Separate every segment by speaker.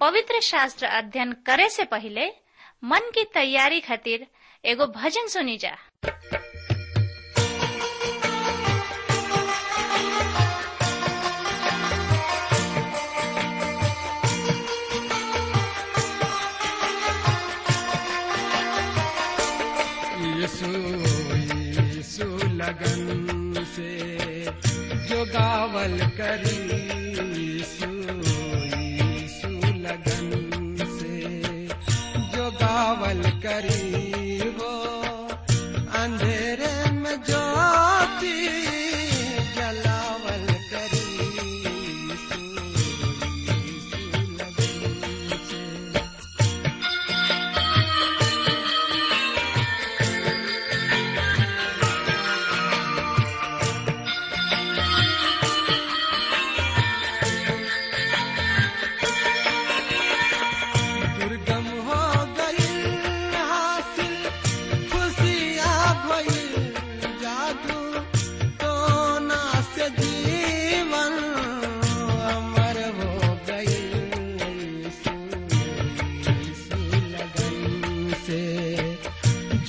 Speaker 1: पवित्र शास्त्र अध्ययन करे से पहले मन की तैयारी खातिर एगो भजन सुनी जा।
Speaker 2: लगन से जो गावल करी।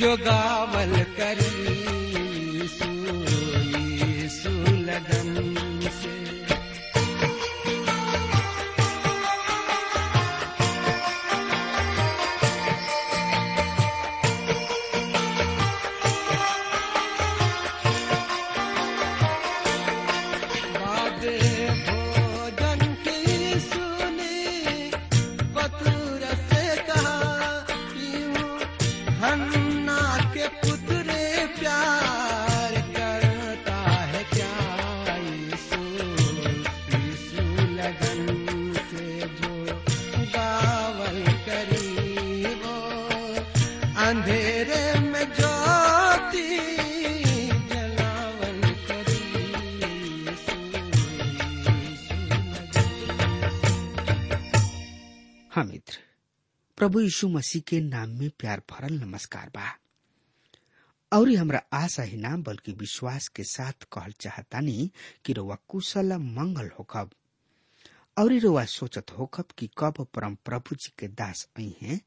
Speaker 2: जो गावल करी
Speaker 3: प्रभु यीशु मसीह के नाम में प्यार भरल नमस्कार बा। और हमरा आशा ही ना बल्कि विश्वास के साथ कहल चाहतानी कि रोवा कुशल मंगल होखब। और रोवा सोचत होखब कि कब परम प्रभु जी के दास आई हैं।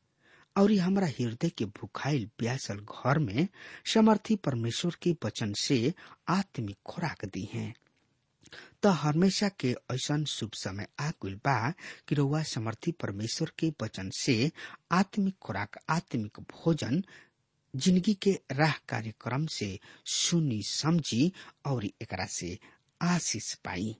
Speaker 3: और हमरा हृदय के भुखाइल प्यासल घर में समर्थी परमेश्वर के वचन से आत्मिक खुराक दी हैं। त हमेशा के ऐसन शुभ समय आ गइल बा कि रउआ समर्थी परमेश्वर के वचन से आत्मिक खुराक, आत्मिक भोजन, ज़िंदगी के राह कार्यक्रम से सुनी समझी और एकरा से आशीष पाई।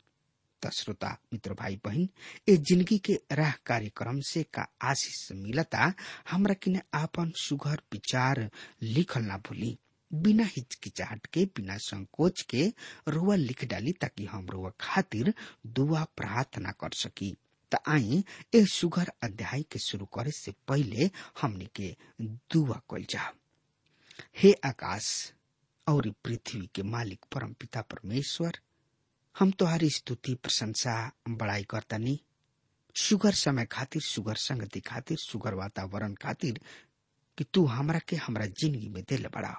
Speaker 3: त श्रोता, मित्र भाई बहन ए ज़िंदगी के राह कार्यक्रम से का आशीष मिलता, हमरा किने आपन सुघर विचार लिखल ना भूली। बिना हिचकिचाहट के, बिना संकोच के रुआ लिख डाली ताकि हम रुआ खातिर दुआ प्रार्थना कर सकी। त आई, ए सुघर अध्याय के शुरू करे से पहले हमने के दुआ कल जा हे आकाश, और पृथ्वी के मालिक परम पिता परमेश्वर, हम तोहारी स्तुति, प्रशंसा, बड़ाई करतनी। सुगर समय खातिर सुगर संगति खातिर सुगर वातावरण खातिर कि तू हमरा के हमरा ज़िंदगी में दिल बड़ा।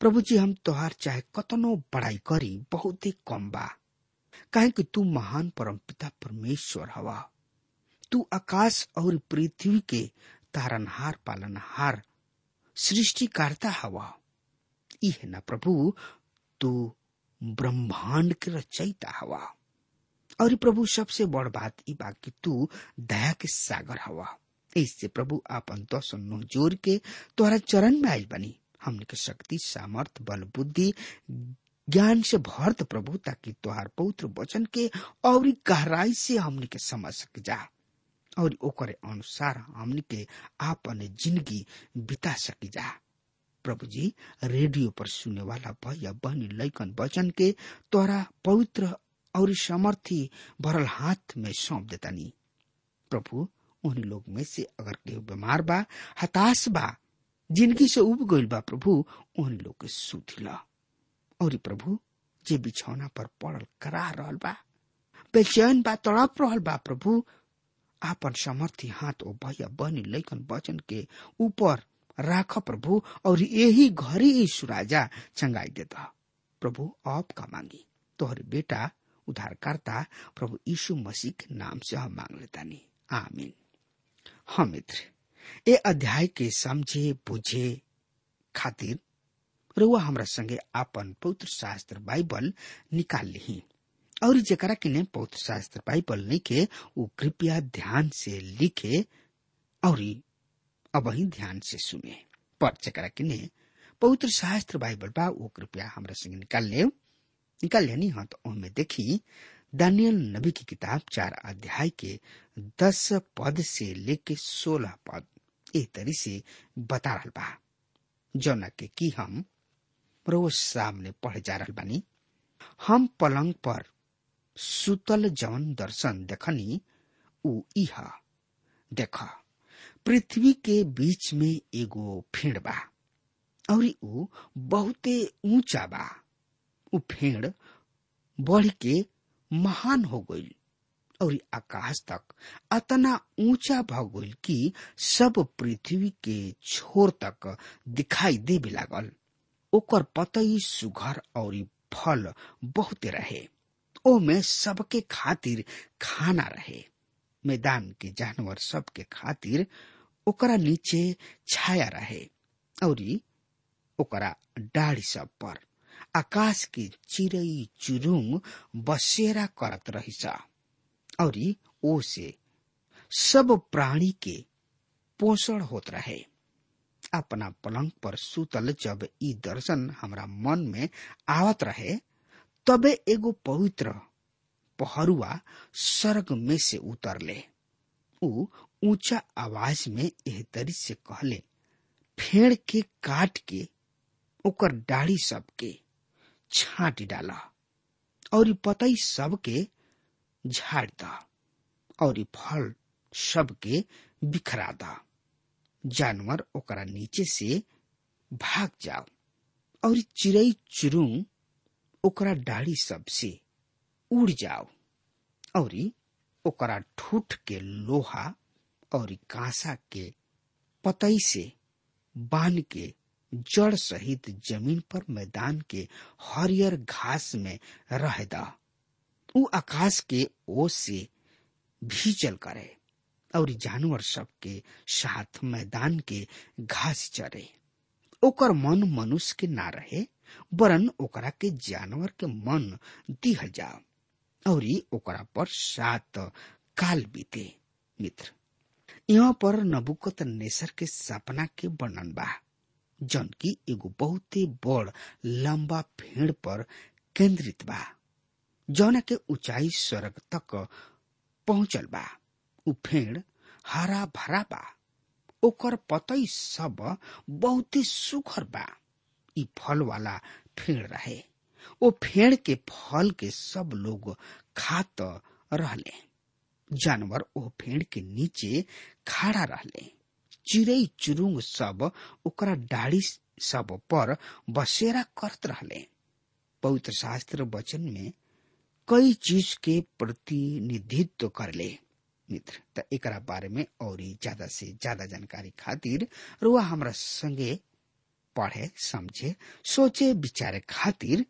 Speaker 3: प्रभु जी हम तोहार चाहे कतनो बड़ाई करी, बहुत ही कम बा। काहे कि तू महान परम पिता परमेश्वर हवा। तू आकाश और पृथ्वी के तारनहार पालनहार सृष्टिकारता हवा। ई है ना प्रभु, तू ब्रह्मांड के रचयिता हवा। और प्रभु, सबसे बड़ बात ई बा कि तू दया के सागर हवा। इससे प्रभु आपन दस ज़ोर के तोहरा चरण में आयल बनी। हमने के शक्ति, सामर्थ, बल, बुद्धि, ज्ञान से भरत प्रभु, ताकि तोहार पवित्र वचन के और गहराई से हमने के समझ सक जा। और ओकरे अनुसार हमने के आपन ज़िंदगी बिता सकी जा। प्रभु जी, रेडियो पर सुने वाला भैया, बहनी लैकन वचन के तोरा पवित्र और समर्थी भरल हाथ में सौंप देतानी। प्रभु उन लोग में से अगर केहू बीमार बा, हताश बा ज़िंदगी से उब गइल बा प्रभु, उन लोग के सुधिला। और प्रभु, जे बिछौना पर पड़ल करा रहल बा। बेचैन बा, तड़प रहल बा प्रभु। आपन समर्थी हाथ ओ भैया बनी लैकन वचन के ऊपर राख प्रभु, और यही घरी यीशु राजा चंगाई देता। प्रभु, आप का मांगी। तोहरे बेटा उद्धारकर्ता प्रभु यीशु मसीह के नाम से हम मांग लेता नहीं आमीन। हाँ मित्र ए अध्याय के समझे, बुझे खातिर रुआ हमरा संगे आपन पवित्र शास्त्र बाइबल निकाल ली और जकरा किने पवित्र शास्त्र बाइबल लिखे वो कृपया ध्यान से लिखे और अब ही ध्यान से सुने। पर जकरा किने पवित्र शास्त्र बाइबल बा वो कृपया हमरा संगे निकाल ले निकाल लेनी हाँ तो उनमें देखी, दानियल नबी की किताब चार अध्याय के दस पद से लेके सोलह पद ए तरी से बता रहा बा। जौना के की हम रोज सामने पढ़ जा रहा बानी। हम पलंग पर सुतल जवन दर्शन देखनी, उ इहा। देख, पृथ्वी के बीच में एगो फेड़ बा और उ बहुते ऊँचा बा। उ फेड़ बढ़ के महान हो गईल और आकाश तक अतना ऊँचा भ गईल कि सब पृथ्वी के छोर तक दिखाई देवे लागल। ओकर पतई, सुघर और फल बहुते रहे। ओमे सबके खातिर खाना रहे। मैदान के जानवर सबके खातिर ओकरा नीचे छाया रहे और ओकरा डाढ़ी सब पर आकाश के चिड़ई चुरुंग बसेरा करत रही और ओ से सब प्राणी के पोषण होत रहे। अपना पलंग पर सुतल जब ई दर्शन हमरा मन में आवत रहे, तबे एगो पवित्र पहरुआ स्वर्ग में से उतरले। ऊ ऊँचा आवाज़ में एह से कहले, फेड़ के काट के ओकर डाढ़ी सबके छाट डाला और पतई सबके झाड़ दा और फल सबके बिखरा दा जानवर ओकरा नीचे से भाग जाओ और चिड़ई चुरुंग ओकरा डाढ़ी सबसे उड़ जाओ और ओकरा ठूठ के लोहा और कांसा के पतई से बाँध के जड़ सहित ज़मीन पर मैदान के हरियर घास में रह दा उ आकाश के ओस से भीचल करे और जानवर सब के साथ मैदान के घास चरे। ओकर मन मनुष्य के ना रहे, वरन ओकरा के जानवर के मन दिहल जाओ और ओकरा पर सात काल बीते, मित्र। यहाँ पर नबुकत नेसर के सपना के वर्णन बा, जन की एगो बहुते बड़ लंबा फेड़ पर केंद्रित बा। जौना के ऊंचाई स्वर्ग तक पहुंचल बा। उ फेड़ हरा भरा बा। ओकर पतई सब बहुते सुखर बा। ई फल वाला फेड़ रहे। ओ फेड़ के फल के सब लोग खात रहले। जानवर ओ फेड़ के नीचे खड़ा रहले। चिड़ई चुरुंग सब ओकरा डाढ़ी सब पर बसेरा करत रहले। पवित्र शास्त्र वचन में कई चीज़ के प्रतिनिधित्व कर ले। मित्र, त एकरा बारे में और ज़्यादा से ज़्यादा जानकारी खातिर रुआ हमरा संगे पढ़े, समझे, सोचे, विचारे खातिर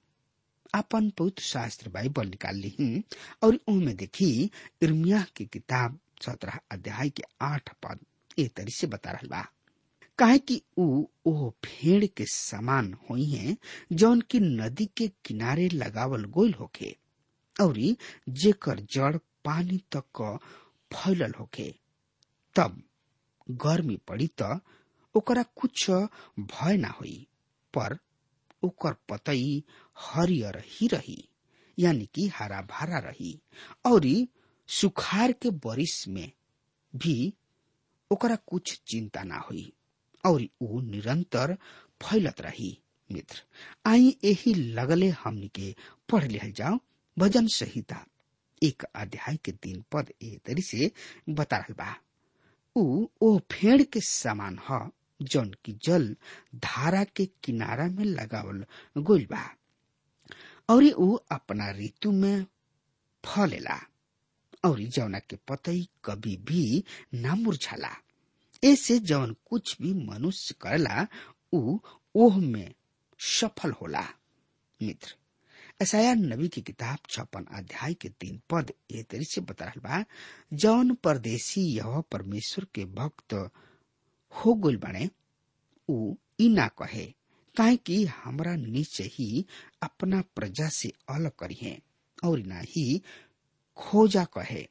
Speaker 3: अपन पवित्र शास्त्र बाइबल निकाल ली और उनमें देखी इर्मिया की किताब सत्रह अध्याय के आठ पद ए तरी से बता रहा बा। काहे कि ऊ फेड़ के समान हुई है जौन की नदी के किनारे लगावल गोल होखे। और जेकर जड़ पानी तक फैलल होखे, तब गर्मी पड़ी त ओकरा कुछ भय ना होई, पर ओकर पतई हरियर ही रही, यानी कि हरा भरा रही। और सुखार के बरिस में भी ओकरा कुछ चिंता ना हुई, और ऊ निरंतर फैलत रही। मित्र आई यही लगले हमनी के पढ़ लिहल जाओ भजन संहिता, एक अध्याय के तीन पद ए तरी से बता रहल बा। ऊ ओ फेड़ के समान ह, जौन की जल धारा के किनारा में लगावल गोइल बा। और ऊ अपना ऋतु में फलेला, और जौना के पतई कभी भी ना मुरझाला। ऐसे जौन कुछ भी मनुष्य करला ऊ ओह में सफल होला, मित्र। ऐसाया नबी की किताब छप्पन अध्याय के तीन पद ए तरी से बता रहा बा, जौन परदेसी यह परमेश्वर के भक्त हो गइल बने ऊ ई ना कहे, काहे कि हमरा नीचे ही अपना प्रजा से अलग करिए और ना ही खोजा कहे।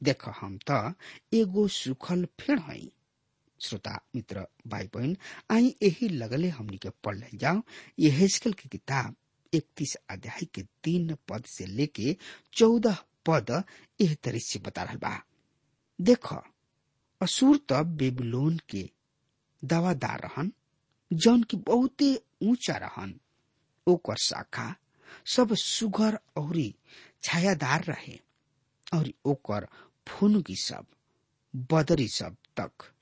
Speaker 3: देख हम त एगो सुखल फेड़ हई श्रोता, मित्र भाई बहन आई यही लगले हमनी के पढ़ ले जाओ ये हेस्कल की किताब इकतीस अध्याय के तीन पद से लेके चौदह पद यह से बता रहा बा। देख, असुर बेबीलोन के दावादार रहन, जौन की बहुते ऊँचा रहन। ओकर शाखा सब सुघर औरी छायादार रहे और ओकर फुनगी सब बदरी सब तक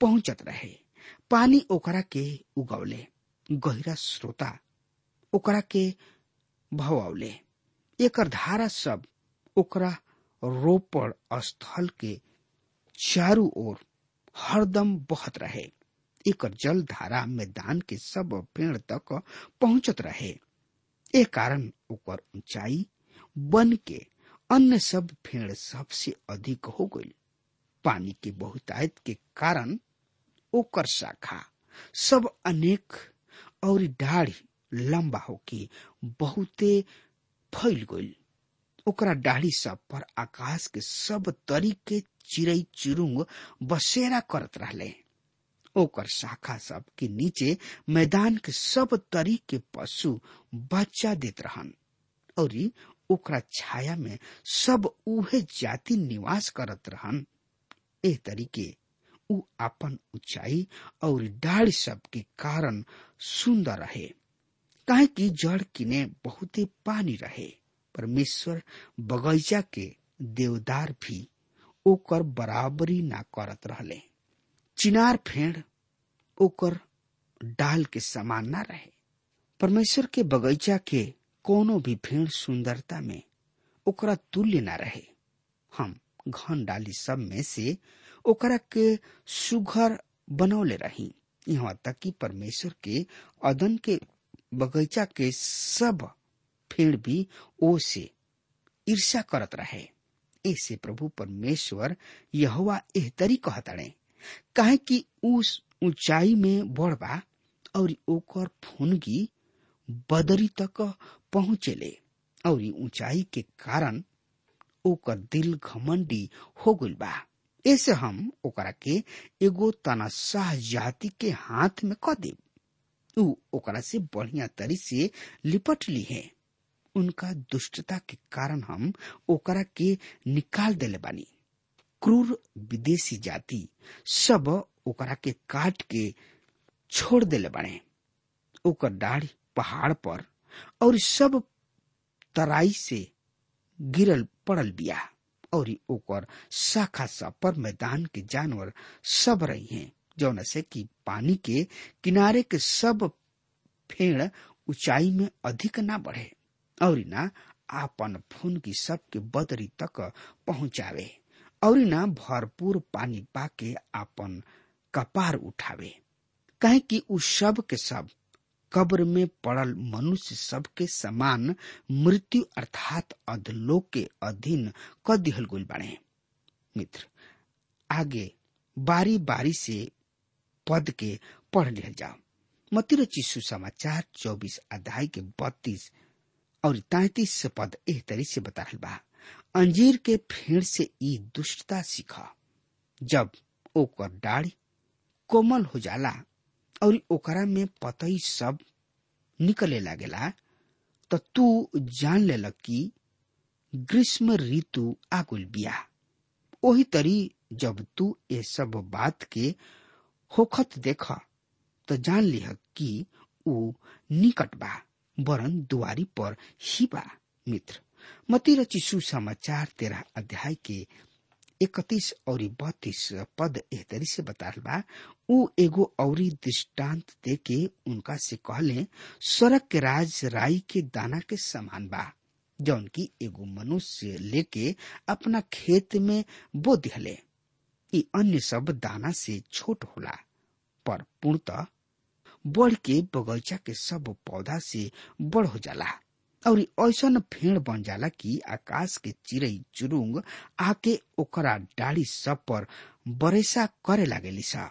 Speaker 3: पहुंचत रहे। पानी ओकरा के उगौले गहरा श्रोता ओकरा के भवौले एकर धारा सब ओकरा रोपड़ स्थल के चारू ओर हरदम बहत रहे। एकर जल धारा मैदान के सब पेड़ तक पहुंचत रहे। ए कारण ओकर ऊंचाई बन के अन्य सब पेड़ सबसे अधिक हो गई पानी के बहुतायत के कारण ओकर शाखा सब अनेक और डाढ़ी लंबा होके बहुते फैल गई ओकरा डाढ़ी सब पर आकाश के सब तरीके चिड़ई चिरुंग बसेरा करत रहले। ओकर शाखा सब के नीचे मैदान के सब तरीके पशु बच्चा देत रहन। और ओकरा छाया में सब उहे जाति निवास करत रहन। ए तरीके उ अपन ऊंचाई और डाढ़ सब के कारण सुंदर रहे। काहे कि जड़ किने बहुते पानी रहे। परमेश्वर बगैचा के देवदार भी ओकर बराबरी ना करत रहले। चिनार फेड़ ओकर डाल के समान ना रहे। परमेश्वर के बगैचा के कोनो भी फेड़ सुंदरता में ओकरा तुल्य ना रहे। हम घन डाली सब में से ओकरा के सुघर बनौले रही। यहाँ तक कि परमेश्वर के अदन के बगैचा के सब फेड़ भी ओ से ईर्षा करत रहे। ऐसे प्रभु परमेश्वर यहोवा एह तरी कहताड़े काहे कि उस ऊंचाई में बढ़बा और ओकर फुनगी बदरी तक पहुंचेले और ऊंचाई के कारण ओकर दिल घमंडी हो गइल बा। ऐसे हम ओकरा के एगो तनाशाह जाति के हाथ में क देब। ओकरा से बढ़िया तरी से लिपट ली है। उनका दुष्टता के कारण हम ओकरा के निकाल देले बानी। क्रूर विदेशी जाति सब ओकरा के काट के छोड़ देले बने। ओकर दाढ़ी पहाड़ पर और सब तराई से गिरल पड़ल बिया और ओकर शाखा सब पर मैदान के जानवर सब रही हैं। जौन से कि पानी के किनारे के सब फेड़ ऊंचाई में अधिक ना बढ़े और ना आपन फून की सबके बदरी तक पहुंचावे और ना भरपूर पानी पाके आपन कपार उठावे। कहे कि उ सब के सब, कब्र में पड़ल मनुष्य सब के समान मृत्यु अर्थात अधलोक के अधीन क दिहल गुल बने। मित्र, आगे बारी बारी से पद के पढ़ लिया जाओ। मतिर चिशु समाचार चौबीस अध्याय के बत्तीस और तैतीस पद एह तरी से बता रहा बा अंजीर के फेड़ से ई दुष्टता सीखा। जब ओकर डाढ़ी कोमल हो जाला और ओकरा में पतई सब निकले लागेला तो तू जान लेलक कि ग्रीष्म ऋतु आकुल बिया ओही तरी जब तू ये सब बात के होखत देख तो जान लिह कि ऊ निकट बा, वरन दुआरी पर ही बा, मित्र। मती रचिसु समाचार तेरह अध्याय के इकतीस और बत्तीस पद एहतरी से बता बा, उ एगो औरी दृष्टांत दे के उनका से कहले सड़क के राज राई के दाना के समान बा, जौन की एगो मनुष्य लेके अपना खेत में बो दिहले। ई अन्य सब दाना से छोट होला, पर पूर्णतः बढ़ के बगीचा के सब पौधा से बड़ हो जाला। और ऐसा फेड़ बन जाला कि आकाश के चिड़ई चुरुंग आके ओकरा डाली सब पर बरेसा करे लागेली सा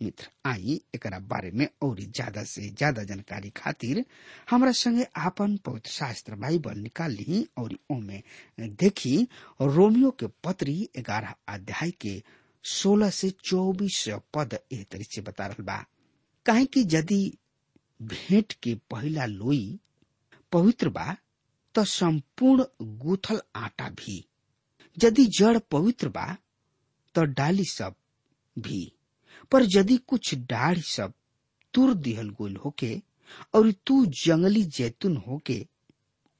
Speaker 3: मित्र आई एक बारे में और ज़्यादा से ज़्यादा जानकारी खातिर हमारा संगे आपन पवित्र शास्त्र बाइबल निकाल और ओमे देखी रोमियो के पत्री ग्यारह अध्याय के सोलह से चौबीस पद एह तरी से बता रहा बा। काहे कि यदि भेंट के पहला लोई पवित्र बा तो संपूर्ण गूथल आटा भी। यदि जड़ पवित्र बा तो डाली सब भी। पर यदि कुछ डाढ़ सब तुर दिहल गोल होके, और तू जंगली जैतून होके,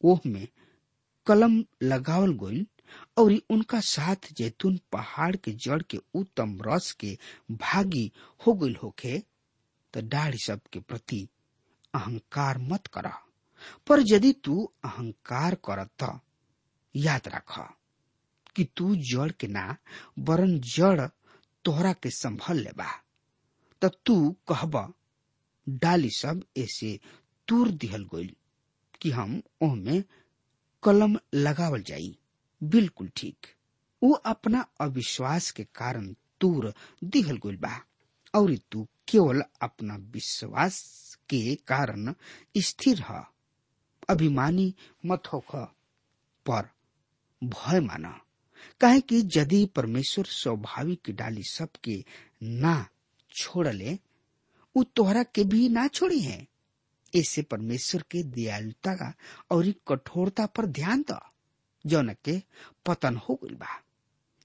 Speaker 3: ओह में कलम लगावल गोल और उनका साथ जैतून पहाड़ के जड़ के उत्तम रस के भागी हो गई होके तो डाढ़ सब के प्रति अहंकार मत करा। पर यदि तू अहंकार कर याद रख कि तू जड़ के ना, वरन जड़ तोहरा के संभल लेबा। तो तू कहब, डाली सब ऐसे तूर दिहल गइल कि हम ओहमे कलम लगावल जाई। बिल्कुल ठीक। वो अपना अविश्वास के कारण तूर दिहल गइल बा। और तू केवल अपना विश्वास के कारण स्थिर ह। अभिमानी मत होख। पर भय माना। काहे कि यदि परमेश्वर स्वाभाविक डाली सबके ना छोड़ले, उ तोहरा के भी ना छोड़ी है। इससे परमेश्वर के दयालुता और कठोरता पर ध्यान द। जौन के पतन हो गइल बा।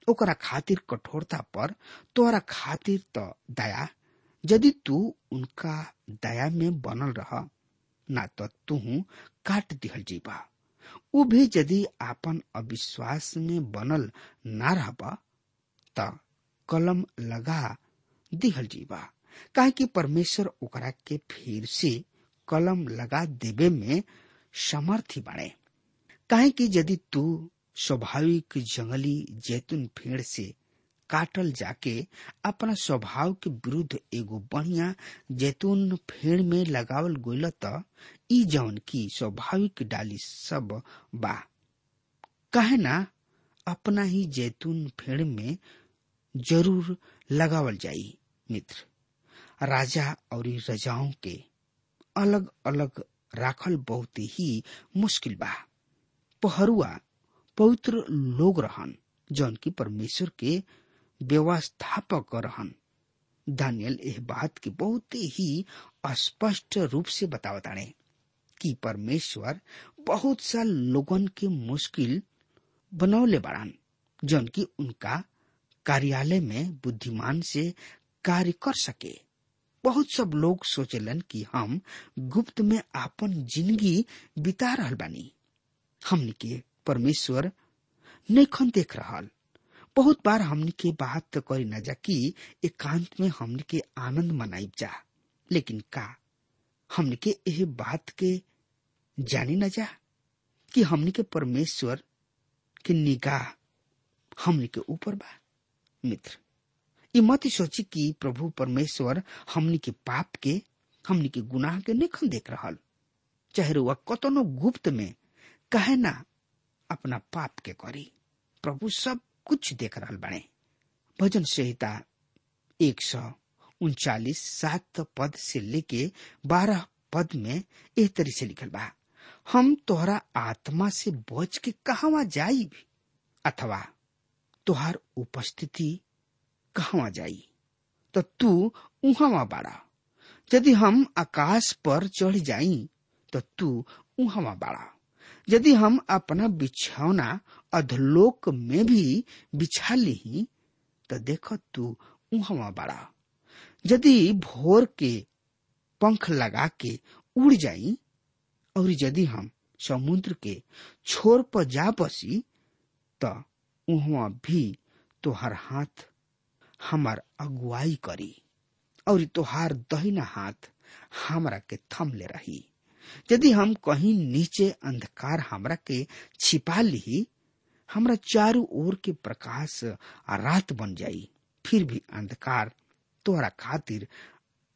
Speaker 3: ओकरा खातिर कठोरता पर तोहरा खातिर तो दया। यदि तू उनका दया में बनल रह, ना तो तू काट दिहल जीबा। उ भी यदि आपन अविश्वास में बनल ना रहबा, त कलम लगा दिहल जीबा। काहे कि परमेश्वर ओकरा के फिर से कलम लगा देवे में समर्थी बाड़े। काहे कि यदि तू स्वाभाविक जंगली जैतून फेड़ से काटल जाके अपना स्वभाव के विरुद्ध एगो बढ़िया जैतून फेड़ में लगावल गोल त की स्वाभाविक डाली सब बा। कहे ना, अपना ही जैतून फेड़ में ज़रूर लगावल जाई, मित्र। राजा और रजाओं के अलग अलग राखल बहुत ही मुश्किल बा। पहरुआ, पवित्र लोग रहन जौन की परमेश्वर के व्यवस्थापक रहन। दानियल एह बात के बहुत ही स्पष्ट रूप से बतावताड़े कि परमेश्वर बहुत सा लोगन के मुश्किल बनौले बाड़न जौन की उनका कार्यालय में बुद्धिमान से कार्य कर सके। बहुत सब लोग सोचलन कि हम गुप्त में आपन ज़िंदगी बिता रहल बानी। हमनी के परमेश्वर, नैखन देख रहा बहुत बार हमनी के बात तो करी न जा कि एकांत में हमनी के आनंद मनाई जा। लेकिन का? हमनी के यह बात के जानी न जा? कि हमनी के परमेश्वर की निगाह हमनी के ऊपर बा? मित्र ई मत सोची कि प्रभु परमेश्वर हमनी के पाप के, हमनी के गुनाह के निखन देख रहा चाहे रुआ कतनो गुप्त में कहे ना अपना पाप के करी। प्रभु सब कुछ देख रहा बने। भजन संहिता एक सौ उनचालीस सात पद से लेके बारह पद में एक तरी से लिखल बा। हम तोहरा आत्मा से बच के कहवा जाई अथवा तोहार उपस्थिति कहवा जाई? तो तू उहवा बाड़ा। यदि हम आकाश पर चढ़ जाई तो तू उहवा बाड़ा। यदि हम अपना बिछौना अधलोक में भी बिछा ली तो देखो तू, उहवा बाड़ा। यदि भोर के पंख लगा के उड़ जाई, और यदि हम समुद्र के छोर पर जा बसी तो उहवा भी तोहार हाथ हमार अगुवाई करी, और तोहार दहिना हाथ हमरा के थम ले रही। यदि हम कहीं नीचे अंधकार हमरा के छिपा ली, हमरा चारों ओर के प्रकाश रात बन जाई, फिर भी अंधकार तोहरा खातिर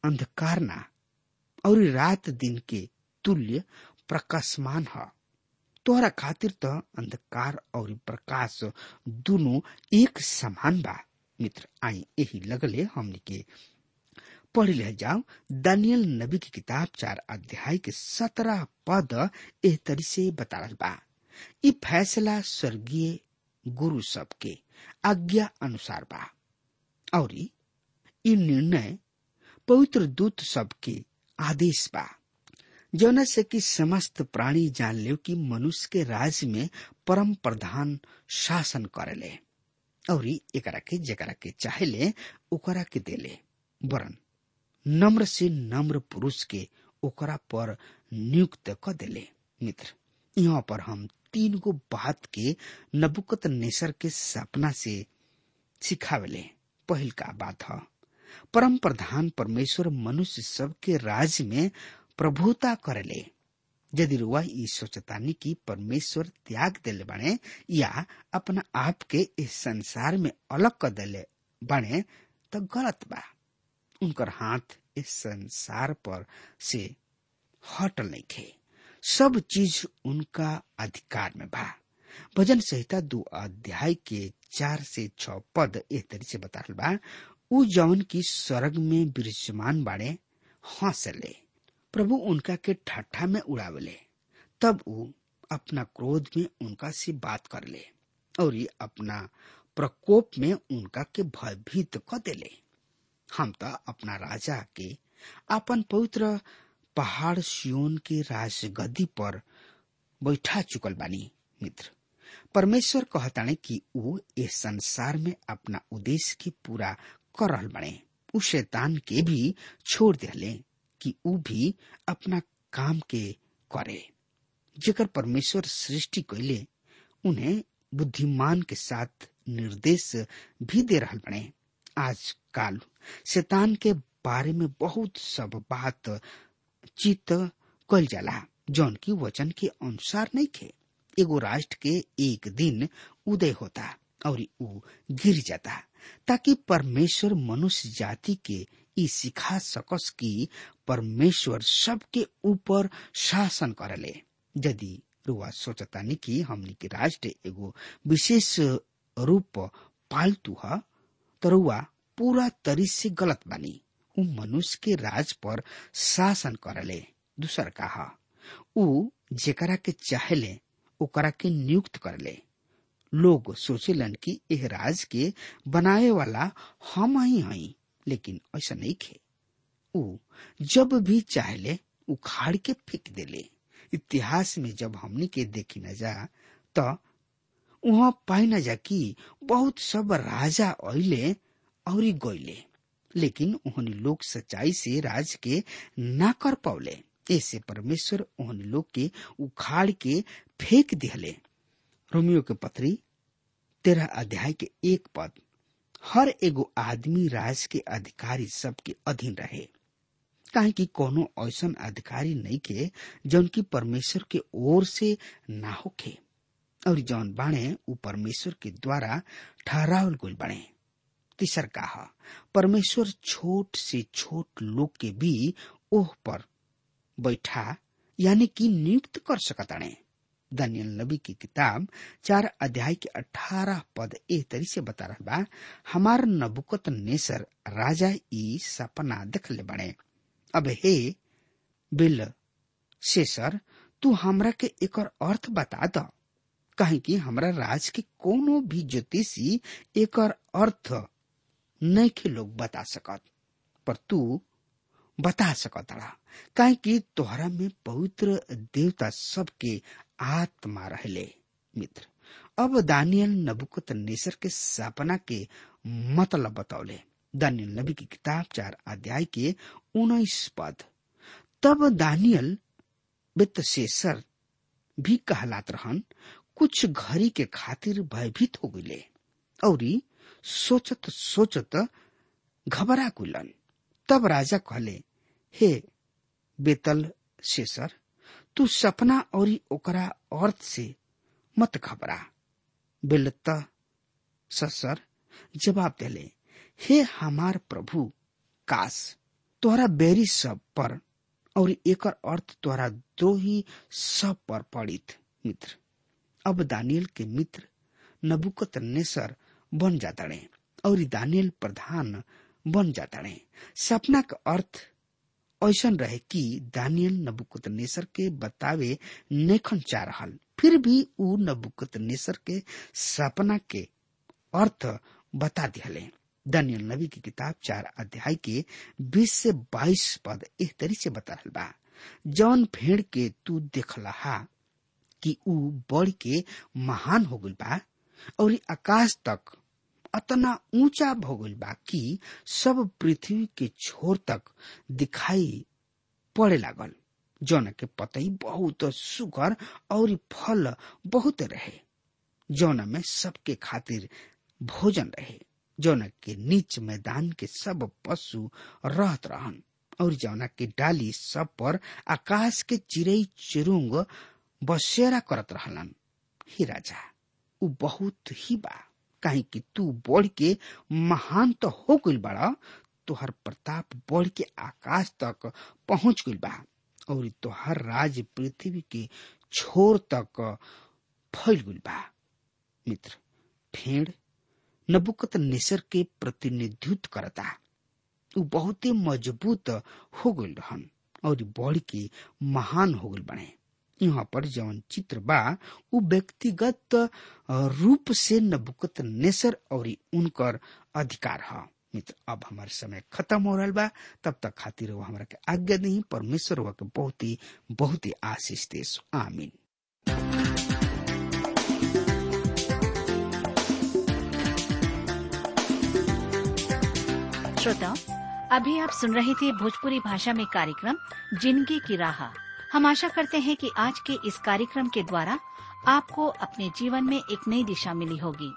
Speaker 3: अंधकार ना। और रात दिन के तुल्य प्रकाशमान है। तोहरा खातिर तो अंधकार और प्रकाश दोनों एक समान बा। मित्र आई यही लगले हमने के पढ़ ले जाओ दानियल नबी की किताब चार अध्याय के सत्रह पद एह तरी से बता बा। फैसला स्वर्गीय गुरु सब के आज्ञा अनुसार बा। और निर्णय पवित्र दूत सब के आदेश बा। जौना से कि समस्त प्राणी जान ले कि मनुष्य के राज्य में परम प्रधान शासन करेले। और, एकरा के, जकरा के चाहेले ओकरा के देले वरन। नम्र से नम्र पुरुष के ओकरा पर नियुक्त क देले। मित्र, यहाँ पर हम तीन गो बात के नबुकत नेसर के सपना से सिखावेले। पहिल का बात है, परम प्रधान परमेश्वर मनुष्य सब के राज्य में प्रभुता करेले। यदि रुआ ई सोचतानी कि परमेश्वर त्याग दिले बने या अपना आप के इस संसार में अलग कर दिले बने तो गलत बा। उनकर हाथ इस संसार पर से हटल नहीं थे सब चीज़ उनका अधिकार में बा। भजन संहिता दो अध्याय के चार से छ पद एह तरी से बता बा। उ जौन की स्वर्ग में विराजमान बाड़े, हंसले। प्रभु उनका के ठट्ठा में उड़ावले। तब वो अपना क्रोध में उनका से बात कर ले और ये अपना प्रकोप में उनका के भयभीत क देले। हम तो अपना राजा के अपन पवित्र पहाड़ सियोन के राजगद्दी पर बैठा चुकल बानी, मित्र। परमेश्वर कहताने कि वो इस संसार में अपना उद्देश्य के पूरा कर रहल बने। उ शैतान के भी छोड़ दिले कि उ भी अपना काम के करे। जेकर परमेश्वर सृष्टि कैले उन्हें बुद्धिमान के साथ निर्देश भी दे रहा बने। आज काल शैतान के बारे में बहुत सब बात चित कल जाला जौन की वचन के अनुसार नहीं थे एगो राष्ट्र के एक दिन उदय होता और उ गिर जाता, ताकि परमेश्वर मनुष्य जाति के सिखा सकस कि परमेश्वर सबके ऊपर शासन करले। यदि रुआ सोचतानी कि हमनी के राष्ट्र एगो विशेष रूप पालतू है तो रुआ पूरा तरी से गलत बानी। उ मनुष्य के राज पर शासन करले, दूसर कहा। उ जेकरा के चाहेले, ओकरा के नियुक्त करले। लोग सोचेलन कि एह राज के बनाए वाला हम ही हई लेकिन ऐसा नहीं खे। उ जब भी चाहले उखाड़ के फेंक देले। इतिहास में जब हमनी के देखी न जा तो वहाँ पाई न जा कि बहुत सब राजा अले और गईले लेकिन उन्होंने लोग सच्चाई से राज के ना कर पौले ऐसे परमेश्वर उन लोग के उखाड़ के फेंक दिहले। रोमियो के पत्री, तेरह अध्याय के एक पद, हर एगो आदमी राज के अधिकारी सबके अधीन रहे। काहे कि कोनो ऐसा अधिकारी नहीं के जौन की परमेश्वर के ओर से ना होखे। और जौन बाणे उ परमेश्वर के द्वारा ठहरावल गुल बने तीसर कहा, परमेश्वर छोट से छोट लोग के भी ओह पर बैठा, यानी कि नियुक्त कर सकताणे दानियल नबी की किताब चार अध्याय के अठारह पद ए तरी से बता रहा बा, हमार नबुकत नेसर राजा ई सपना देख ले बने अब हे बिल शेसर तू हमरा के एक अर्थ बता द। कहे कि हमरा राज के कोनो भी ज्योतिषी एक अर्थ नहीं के लोग बता सकत, पर तू बता सकत काहे कि तोहरा में पवित्र देवता सबके आत्मा रहले, मित्र। अब दानियल नबुकत नेसर के सपना के मतलब बतौले दानियल नबी की किताब चार अध्याय के उन्नीस पद। तब दानियल वित्तशेषर भी कहलात रहन कुछ घड़ी के खातिर भयभीत हो गए और सोचत सोचत घबरा गुलन। तब राजा कहले, हे बेतल शेसर तू सपना और ओकरा अर्थ से मत घबरा। बेलत ससर जवाब देले, हे हमार प्रभु, काश तोहरा बेरी सब पर और एकर अर्थ तोहरा ही सब पर पड़ित, मित्र। अब दानियल के मित्र नबुकत नेसर बन जाताड़े और दानियल प्रधान बन जाताड़े। सपना का अर्थ ऐसा रहे कि दानियल नबुकत नेसर के बतावे नेखन चाह रहल। फिर भी ऊ नबुकत नेसर के सपना के अर्थ बता दिहले। दानियल नबी की किताब चार अध्याय के बीस से बाईस पद एक तरी से बता बा। जौन भेड़ के तू देखला हा कि ऊ बढ़ के महान हो गइल बा, और आकाश तक अतना ऊँचा हो गइल बा कि सब पृथ्वी के छोर तक दिखाई पड़े लागल। जौन के पतई बहुत सुगर और फल बहुत रहे। जौन में सबके खातिर भोजन रहे। जौन के नीच मैदान के सब पशु रहत रहन। और जौना के डाली सब पर आकाश के चिड़ई चिरुंग बसेरा करत रहलन हे राजा, उ बहुत ही बा। काहे कि तू बढ़ के महान तो हो गइल बाड़ा, तोहर प्रताप बढ़ के आकाश तक पहुँच गइल बा, और तोहर राज पृथ्वी के छोर तक फैल गइल बा। मित्र भेड़ नबुकत नेसर के प्रतिनिधित्व करता। उ बहुते मज़बूत हो गइल रहन, और बढ़ के महान हो गइल बने। यहाँ पर जौन चित्र बा, उ व्यक्तिगत रूप से नबुकत नेसर और उनकर अधिकार है। मित्र, अब हमारे समय खत्म हो रहा बा, तब तक खातिर वो हमारा के आज्ञा नहीं परमेश्वर वो के बहुत ही बहुत ही आशीष देश आमीन।
Speaker 4: श्रोताओं, अभी आप सुन रहे थे भोजपुरी भाषा में कार्यक्रम ज़िंदगी की राह। हम आशा करते हैं कि आज के इस कार्यक्रम के द्वारा आपको अपने जीवन में एक नई दिशा मिली होगी।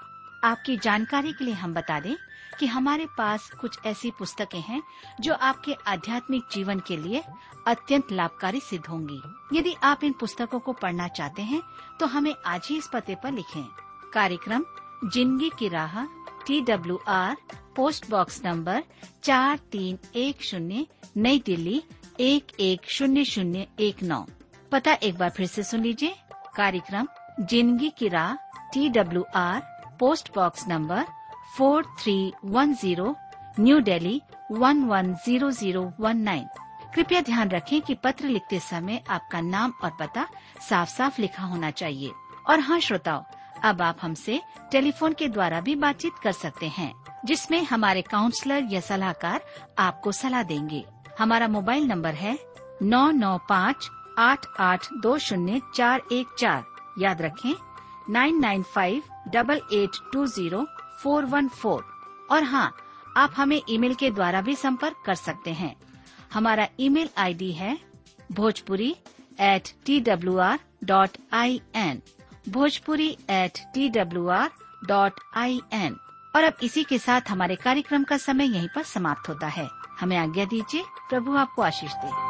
Speaker 4: आपकी जानकारी के लिए हम बता दें कि हमारे पास कुछ ऐसी पुस्तकें हैं जो आपके आध्यात्मिक जीवन के लिए अत्यंत लाभकारी सिद्ध होंगी। यदि आप इन पुस्तकों को पढ़ना चाहते हैं तो हमें आज ही इस पते पर लिखें। कार्यक्रम, ज़िंदगी की राह T W R post box number चार तीन एक शून्य, नई दिल्ली एक एक शून्य शून्य एक नौ। पता एक बार फिर से सुन लीजिए। कार्यक्रम, ज़िंदगी की राह T W R post box number four three one zero new Delhi one one zero zero one nine कृपया ध्यान रखें कि पत्र लिखते समय आपका नाम और पता साफ़ साफ़ लिखा होना चाहिए। और हाँ श्रोताओं, अब आप हमसे टेलीफोन के द्वारा भी बातचीत कर सकते हैं, जिसमें हमारे काउंसलर या सलाहकार आपको सलाह देंगे। हमारा मोबाइल नंबर है नौ नौ पाँच आठ आठ दो शून्य चार एक चार। याद रखें nine nine five double eight two zero four one four और हाँ आप हमें ईमेल के द्वारा भी संपर्क कर सकते हैं। हमारा ईमेल आईडी है Bhojpuri at T W R dot I N Bhojpuri at T W R dot I N और अब इसी के साथ हमारे कार्यक्रम का समय यहीं पर समाप्त होता है। हमें आज्ञा दीजिए प्रभु आपको आशीष दे।